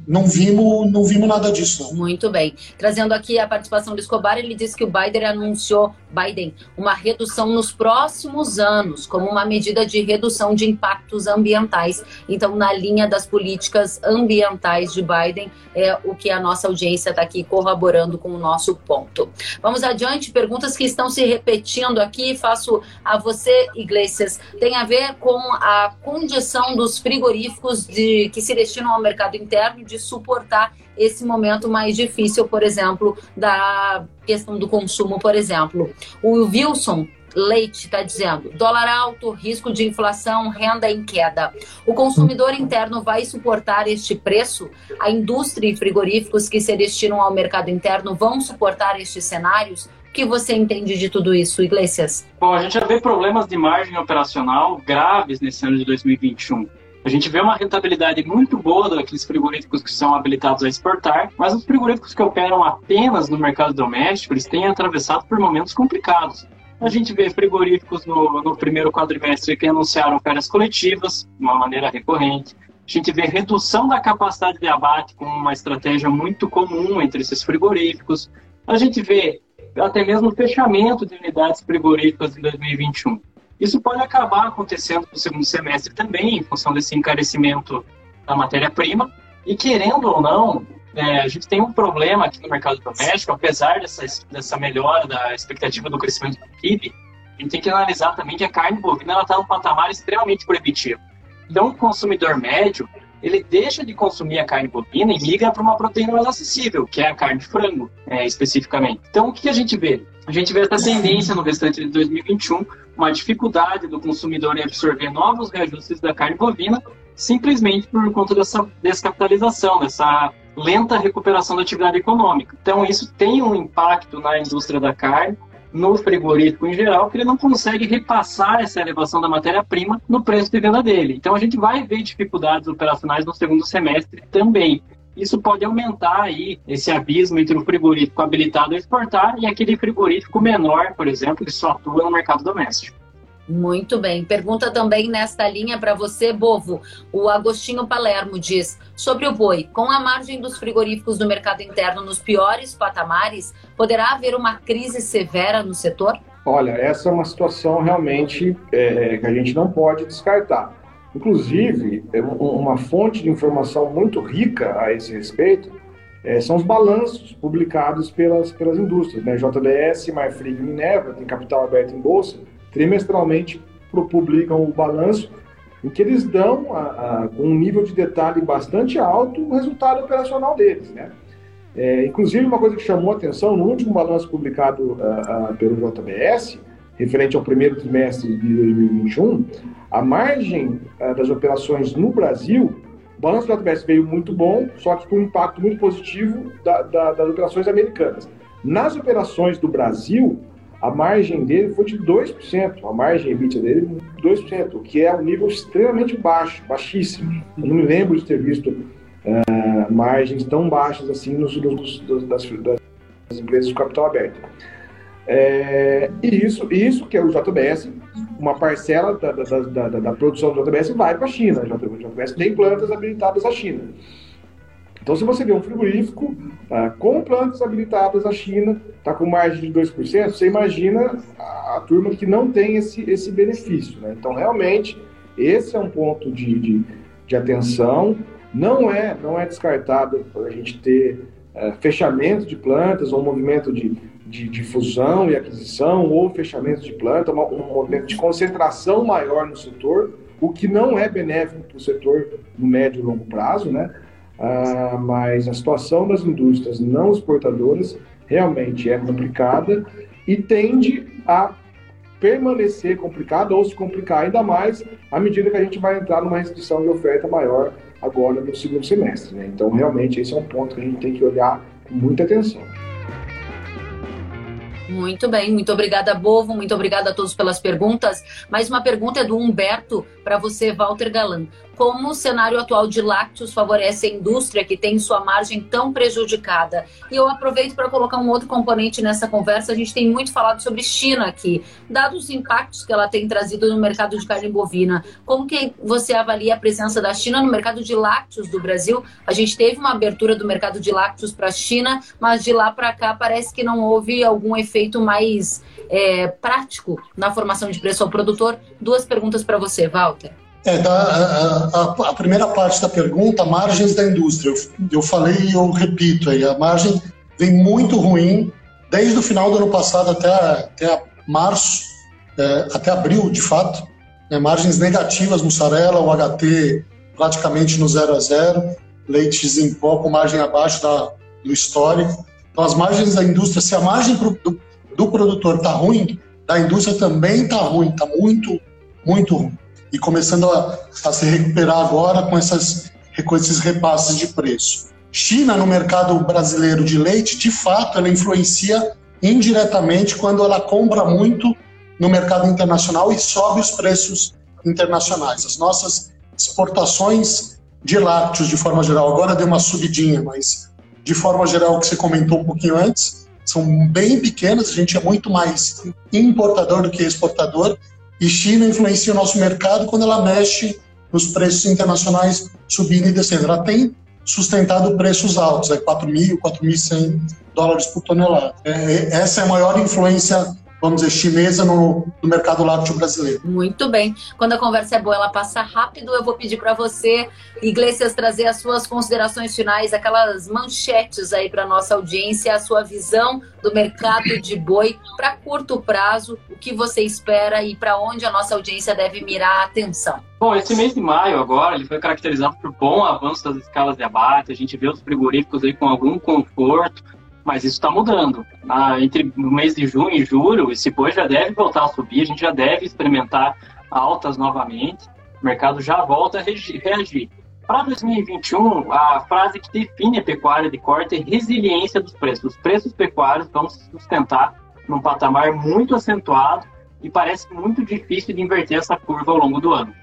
não vimos, não vimos nada disso. Não. Muito bem. Trazendo aqui a participação do Escobar, ele disse que o Biden anunciou Biden uma redução nos próximos anos, como uma medida de redução de impactos ambientais. Então, na linha das políticas ambientais de Biden, é o que a nossa audiência está aqui corroborando com o nosso ponto. Vamos adiante, perguntas que estão se repetindo aqui. Faço a você, Iglesias. Tem a ver com a condição dos frigoríficos de que se destinam ao mercado interno de suportar esse momento mais difícil, por exemplo, da questão do consumo, por exemplo. O Wilson Leite está dizendo: dólar alto, risco de inflação, renda em queda. O consumidor interno vai suportar este preço? A indústria e frigoríficos que se destinam ao mercado interno vão suportar estes cenários? O que você entende de tudo isso, Iglesias? Bom, a gente já vê problemas de margem operacional graves nesse ano de 2021. A gente vê uma rentabilidade muito boa daqueles frigoríficos que são habilitados a exportar, mas os frigoríficos que operam apenas no mercado doméstico, eles têm atravessado por momentos complicados. A gente vê frigoríficos no, no primeiro quadrimestre que anunciaram férias coletivas, de uma maneira recorrente. A gente vê redução da capacidade de abate com uma estratégia muito comum entre esses frigoríficos. A gente vê até mesmo fechamento de unidades frigoríficas em 2021. Isso pode acabar acontecendo no segundo semestre também, em função desse encarecimento da matéria-prima. E querendo ou não, é, a gente tem um problema aqui no mercado doméstico, apesar dessa, dessa melhora da expectativa do crescimento do PIB, a gente tem que analisar também que a carne bovina está num patamar extremamente proibitivo. Então, o consumidor médio, ele deixa de consumir a carne bovina e migra para uma proteína mais acessível, que é a carne de frango, é, especificamente. Então, o que a gente vê? A gente vê essa tendência no restante de 2021, uma dificuldade do consumidor em absorver novos reajustes da carne bovina, simplesmente por conta dessa descapitalização, dessa lenta recuperação da atividade econômica. Então, isso tem um impacto na indústria da carne, no frigorífico em geral, que ele não consegue repassar essa elevação da matéria-prima no preço de venda dele. Então, a gente vai ver dificuldades operacionais no segundo semestre também. Isso pode aumentar aí esse abismo entre o frigorífico habilitado a exportar e aquele frigorífico menor, por exemplo, que só atua no mercado doméstico. Muito bem. Pergunta também nesta linha para você, Bovo. O Agostinho Palermo diz: sobre o boi, com a margem dos frigoríficos do mercado interno nos piores patamares, poderá haver uma crise severa no setor? Olha, essa é uma situação realmente é, que a gente não pode descartar. Inclusive, é uma fonte de informação muito rica a esse respeito é, são os balanços publicados pelas, pelas indústrias. Né? JBS, Marfrig e Minerva, tem capital aberto em bolsa, trimestralmente publicam o balanço em que eles dão, a, a, com um nível de detalhe bastante alto, o resultado operacional deles. Né? É, inclusive, uma coisa que chamou a atenção, no último balanço publicado uh, uh, pelo JBS, referente ao primeiro trimestre de 2021, a margem uh, das operações no Brasil, o balanço do JBS veio muito bom, só que com um impacto muito positivo da, da, das operações americanas. Nas operações do Brasil, a margem dele foi de 2%, a margem EBITDA dele 2%, o que é um nível extremamente baixo, baixíssimo. Eu não me lembro de ter visto uh, margens tão baixas assim nos, nos, das, das empresas de capital aberto. É, e isso, isso que é o JBS, uma parcela da, da, da, da produção do JBS vai para a China. O JBS tem plantas habilitadas à China. Então, se você vê um frigorífico tá, com plantas habilitadas à China, está com margem de 2%, você imagina a, a, turma que não tem esse, esse benefício. Né? Então, realmente, esse é um ponto de, de, de atenção. Não é, não é descartado a gente ter é, fechamento de plantas ou um movimento de, de, de, fusão e aquisição ou fechamento de planta, uma, um movimento de concentração maior no setor, o que não é benéfico para o setor no médio e longo prazo, né? Ah, mas a situação das indústrias não exportadoras realmente é complicada e tende a permanecer complicada ou se complicar ainda mais à medida que a gente vai entrar numa restrição de oferta maior agora no segundo semestre. Né? Então, realmente, esse é um ponto que a gente tem que olhar com muita atenção. Muito bem, muito obrigada, Bovo, muito obrigada a todos pelas perguntas. Mais uma pergunta é do Humberto para você, Walter Galan como o cenário atual de lácteos favorece a indústria que tem sua margem tão prejudicada. E eu aproveito para colocar um outro componente nessa conversa. A gente tem muito falado sobre China aqui, dados os impactos que ela tem trazido no mercado de carne bovina. Como que você avalia a presença da China no mercado de lácteos do Brasil? A gente teve uma abertura do mercado de lácteos para a China, mas de lá para cá parece que não houve algum efeito mais é, prático na formação de preço ao produtor. Duas perguntas para você, Walter. É, da, a, a, a, primeira parte da pergunta, margens da indústria. Eu, eu falei e eu repito aí, a margem vem muito ruim desde o final do ano passado até, até março, é, até abril, de fato. É, margens negativas, mussarela, o HT praticamente no zero a zero, leites em pó com margem abaixo da, do histórico. Então, as margens da indústria, se a margem pro, do, do produtor está ruim, da indústria também está ruim, está muito, muito ruim e começando a, a se recuperar agora com, essas, com esses repasses de preço. China, no mercado brasileiro de leite, de fato, ela influencia indiretamente quando ela compra muito no mercado internacional e sobe os preços internacionais. As nossas exportações de lácteos, de forma geral, agora deu uma subidinha, mas de forma geral, o que você comentou um pouquinho antes, são bem pequenas, a gente é muito mais importador do que exportador, e China influencia o nosso mercado quando ela mexe nos preços internacionais subindo e descendo. Ela tem sustentado preços altos, é 4.000, 4.100 dólares por tonelada. É, essa é a maior influência vamos dizer, chinesa no, no, mercado lácteo brasileiro. Muito bem. Quando a conversa é boa, ela passa rápido. Eu vou pedir para você, Iglesias, trazer as suas considerações finais, aquelas manchetes aí para nossa audiência, a sua visão do mercado de boi para curto prazo, o que você espera e para onde a nossa audiência deve mirar a atenção. Bom, esse mês de maio agora, ele foi caracterizado por bom avanço das escalas de abate, a gente vê os frigoríficos aí com algum conforto, mas isso está mudando. Ah, entre o mês de junho e julho, esse boi já deve voltar a subir, a gente já deve experimentar altas novamente, o mercado já volta a reagir. Para 2021, a frase que define a pecuária de corte é resiliência dos preços. Os preços pecuários vão se sustentar num patamar muito acentuado e parece muito difícil de inverter essa curva ao longo do ano.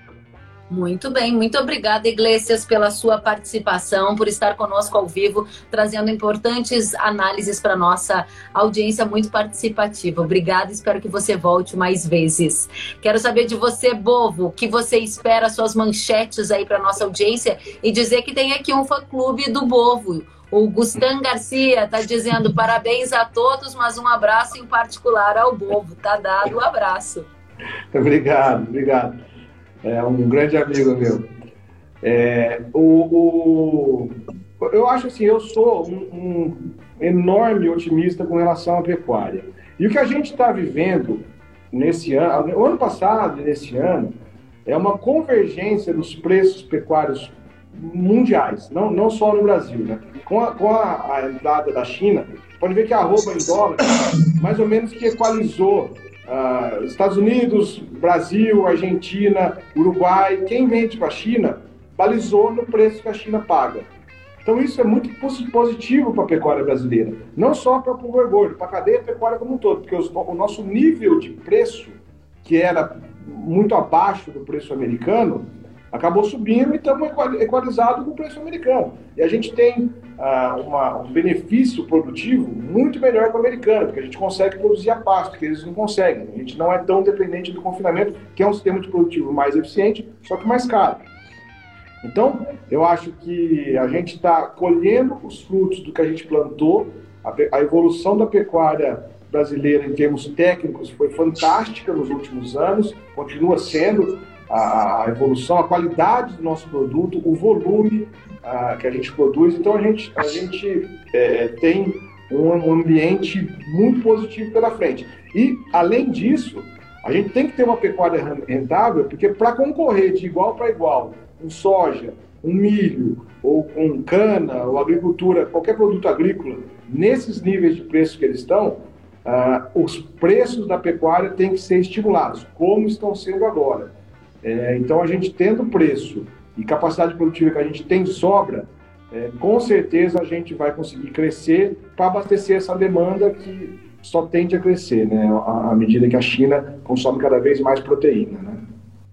Muito bem, muito obrigada, Iglesias, pela sua participação, por estar conosco ao vivo, trazendo importantes análises para nossa audiência muito participativa. Obrigada, espero que você volte mais vezes. Quero saber de você, Bovo, o que você espera, suas manchetes aí para nossa audiência e dizer que tem aqui um fã-clube do Bovo. O Gustan Garcia está dizendo parabéns a todos, mas um abraço em particular ao Bovo. Tá dado o um abraço. Obrigado, obrigado é um grande amigo meu. É, o, o, eu acho assim, eu sou um, um, enorme otimista com relação à pecuária. E o que a gente está vivendo nesse ano, o ano passado e nesse ano, é uma convergência dos preços pecuários mundiais, não, não só no Brasil. Né? Com, a, com a, a entrada da China, pode ver que a arroba em dólar mais ou menos que equalizou Uh, Estados Unidos, Brasil, Argentina, Uruguai, quem vende para a China balizou no preço que a China paga. Então isso é muito positivo para a pecuária brasileira, não só para o boi gordo, para a cadeia pecuária como um todo, porque os, o nosso nível de preço, que era muito abaixo do preço americano, acabou subindo e estamos equalizados com o preço americano. E a gente tem ah, uma, um benefício produtivo muito melhor que o americano, porque a gente consegue produzir a pasto, que eles não conseguem. A gente não é tão dependente do confinamento, que é um sistema de produtivo mais eficiente, só que mais caro. Então, eu acho que a gente está colhendo os frutos do que a gente plantou, a, a evolução da pecuária brasileira em termos técnicos foi fantástica nos últimos anos, continua sendo a, evolução, a qualidade do nosso produto, o volume que a gente produz. Então a gente, a gente é, tem um ambiente muito positivo pela frente. E, além disso, a gente tem que ter uma pecuária rentável, porque para concorrer de igual para igual com soja, um milho, ou com cana, ou agricultura, qualquer produto agrícola, nesses níveis de preço que eles estão, uh, os preços da pecuária têm que ser estimulados, como estão sendo agora. É, então, a gente tendo preço e capacidade produtiva que a gente tem sobra, é, com certeza a gente vai conseguir crescer para abastecer essa demanda que só tende a crescer, né? À medida que a China consome cada vez mais proteína, né?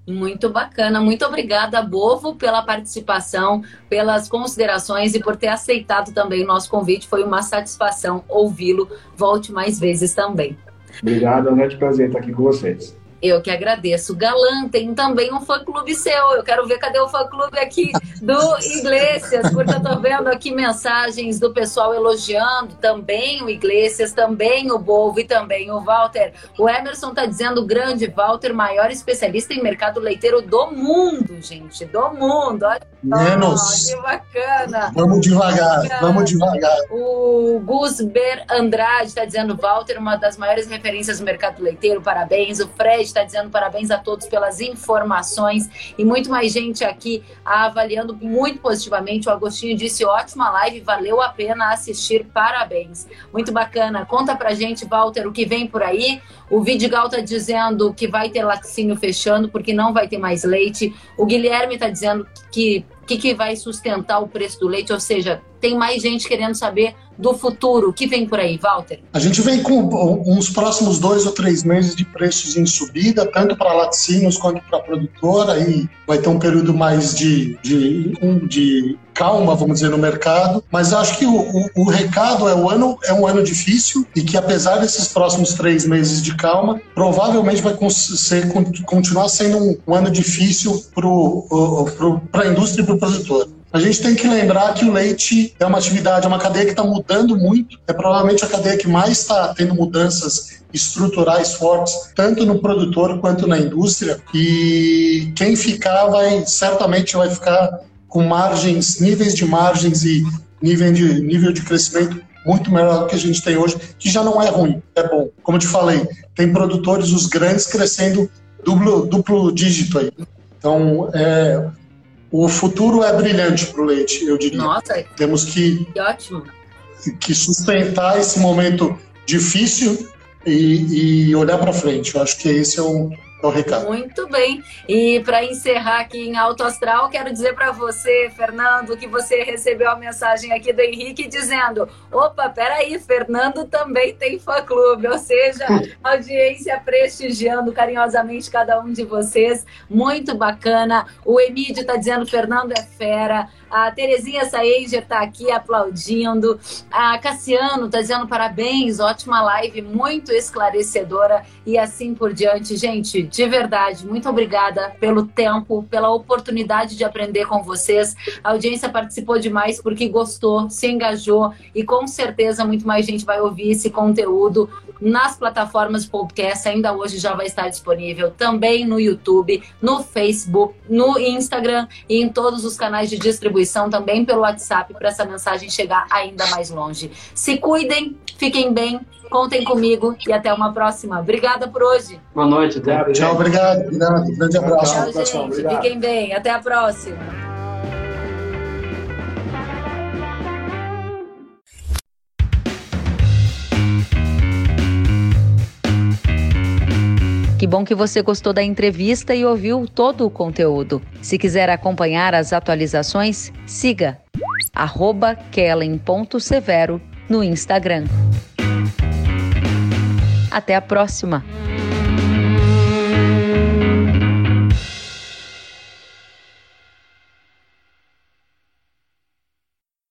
Muito bacana. Muito obrigada, Bovo, pela participação, pelas considerações e por ter aceitado também o nosso convite. Foi uma satisfação ouvi-lo. Volte mais vezes também. Obrigado, é um grande prazer estar aqui com vocês. Eu que agradeço. Galã, tem também um fã-clube seu. Eu quero ver cadê o fã-clube aqui do Iglesias, porque eu tô vendo aqui mensagens do pessoal elogiando também o Iglesias, também o Bolvo e também o Walter. O Emerson tá dizendo grande Walter, maior especialista em mercado leiteiro do mundo, gente, do mundo. Olha Menos. que bacana. Vamos devagar, bacana. vamos devagar. O Gusber Andrade tá dizendo Walter, uma das maiores referências no mercado leiteiro, parabéns. O Fred está dizendo parabéns a todos pelas informações e muito mais gente aqui avaliando muito positivamente. O Agostinho disse ótima live, valeu a pena assistir, parabéns. Muito bacana. Conta pra gente, Walter, o que vem por aí. O Vidigal está dizendo que vai ter laticínio fechando porque não vai ter mais leite. O Guilherme está dizendo que que, que vai sustentar o preço do leite, ou seja, tem mais gente querendo saber do futuro. O que vem por aí, Walter? A gente vem com uns próximos dois ou três meses de preços em subida, tanto para laticínios quanto para produtora. Aí vai ter um período mais de, de, de calma, vamos dizer, no mercado. Mas acho que o, o, o, recado é o ano é um ano difícil e que apesar desses próximos três meses de calma, provavelmente vai ser, continuar sendo um, um ano difícil para a indústria e para o produtor. A gente tem que lembrar que o leite é uma atividade, é uma cadeia que está mudando muito. É provavelmente a cadeia que mais está tendo mudanças estruturais fortes, tanto no produtor quanto na indústria. E quem ficar vai certamente vai ficar com margens, níveis de margens e nível de, nível de crescimento muito melhor do que a gente tem hoje, que já não é ruim, é bom. Como eu te falei, tem produtores, os grandes, crescendo duplo, duplo dígito aí. Então, é, o futuro é brilhante para o leite, eu diria. Nossa, temos que, que ótimo. que sustentar esse momento difícil e, e olhar para frente. Eu acho que esse é um, é o recado. Muito bem. E para encerrar aqui em Alto Astral, quero dizer para você, Fernando, que você recebeu a mensagem aqui do Henrique dizendo: opa, peraí, Fernando também tem fã-clube. Ou seja, audiência prestigiando carinhosamente cada um de vocês. Muito bacana. O Emílio está dizendo: Fernando é fera. A Terezinha Saenger está aqui aplaudindo. A Cassiano está dizendo parabéns, ótima live, muito esclarecedora e assim por diante. Gente, de verdade, muito obrigada pelo tempo, pela oportunidade de aprender com vocês. A audiência participou demais porque gostou, se engajou e com certeza muito mais gente vai ouvir esse conteúdo nas plataformas podcast. Ainda hoje já vai estar disponível também no YouTube, no Facebook, no Instagram e em todos os canais de distribuição, também pelo WhatsApp, para essa mensagem chegar ainda mais longe. Se cuidem, fiquem bem, contem comigo e até uma próxima. Obrigada por hoje. Boa noite, Débora. Tchau, obrigado. obrigado. Grande abraço. Tchau, gente. Fiquem bem. Até a próxima. Que bom que você gostou da entrevista e ouviu todo o conteúdo. Se quiser acompanhar as atualizações, siga kellen.severo no Instagram. Até a próxima!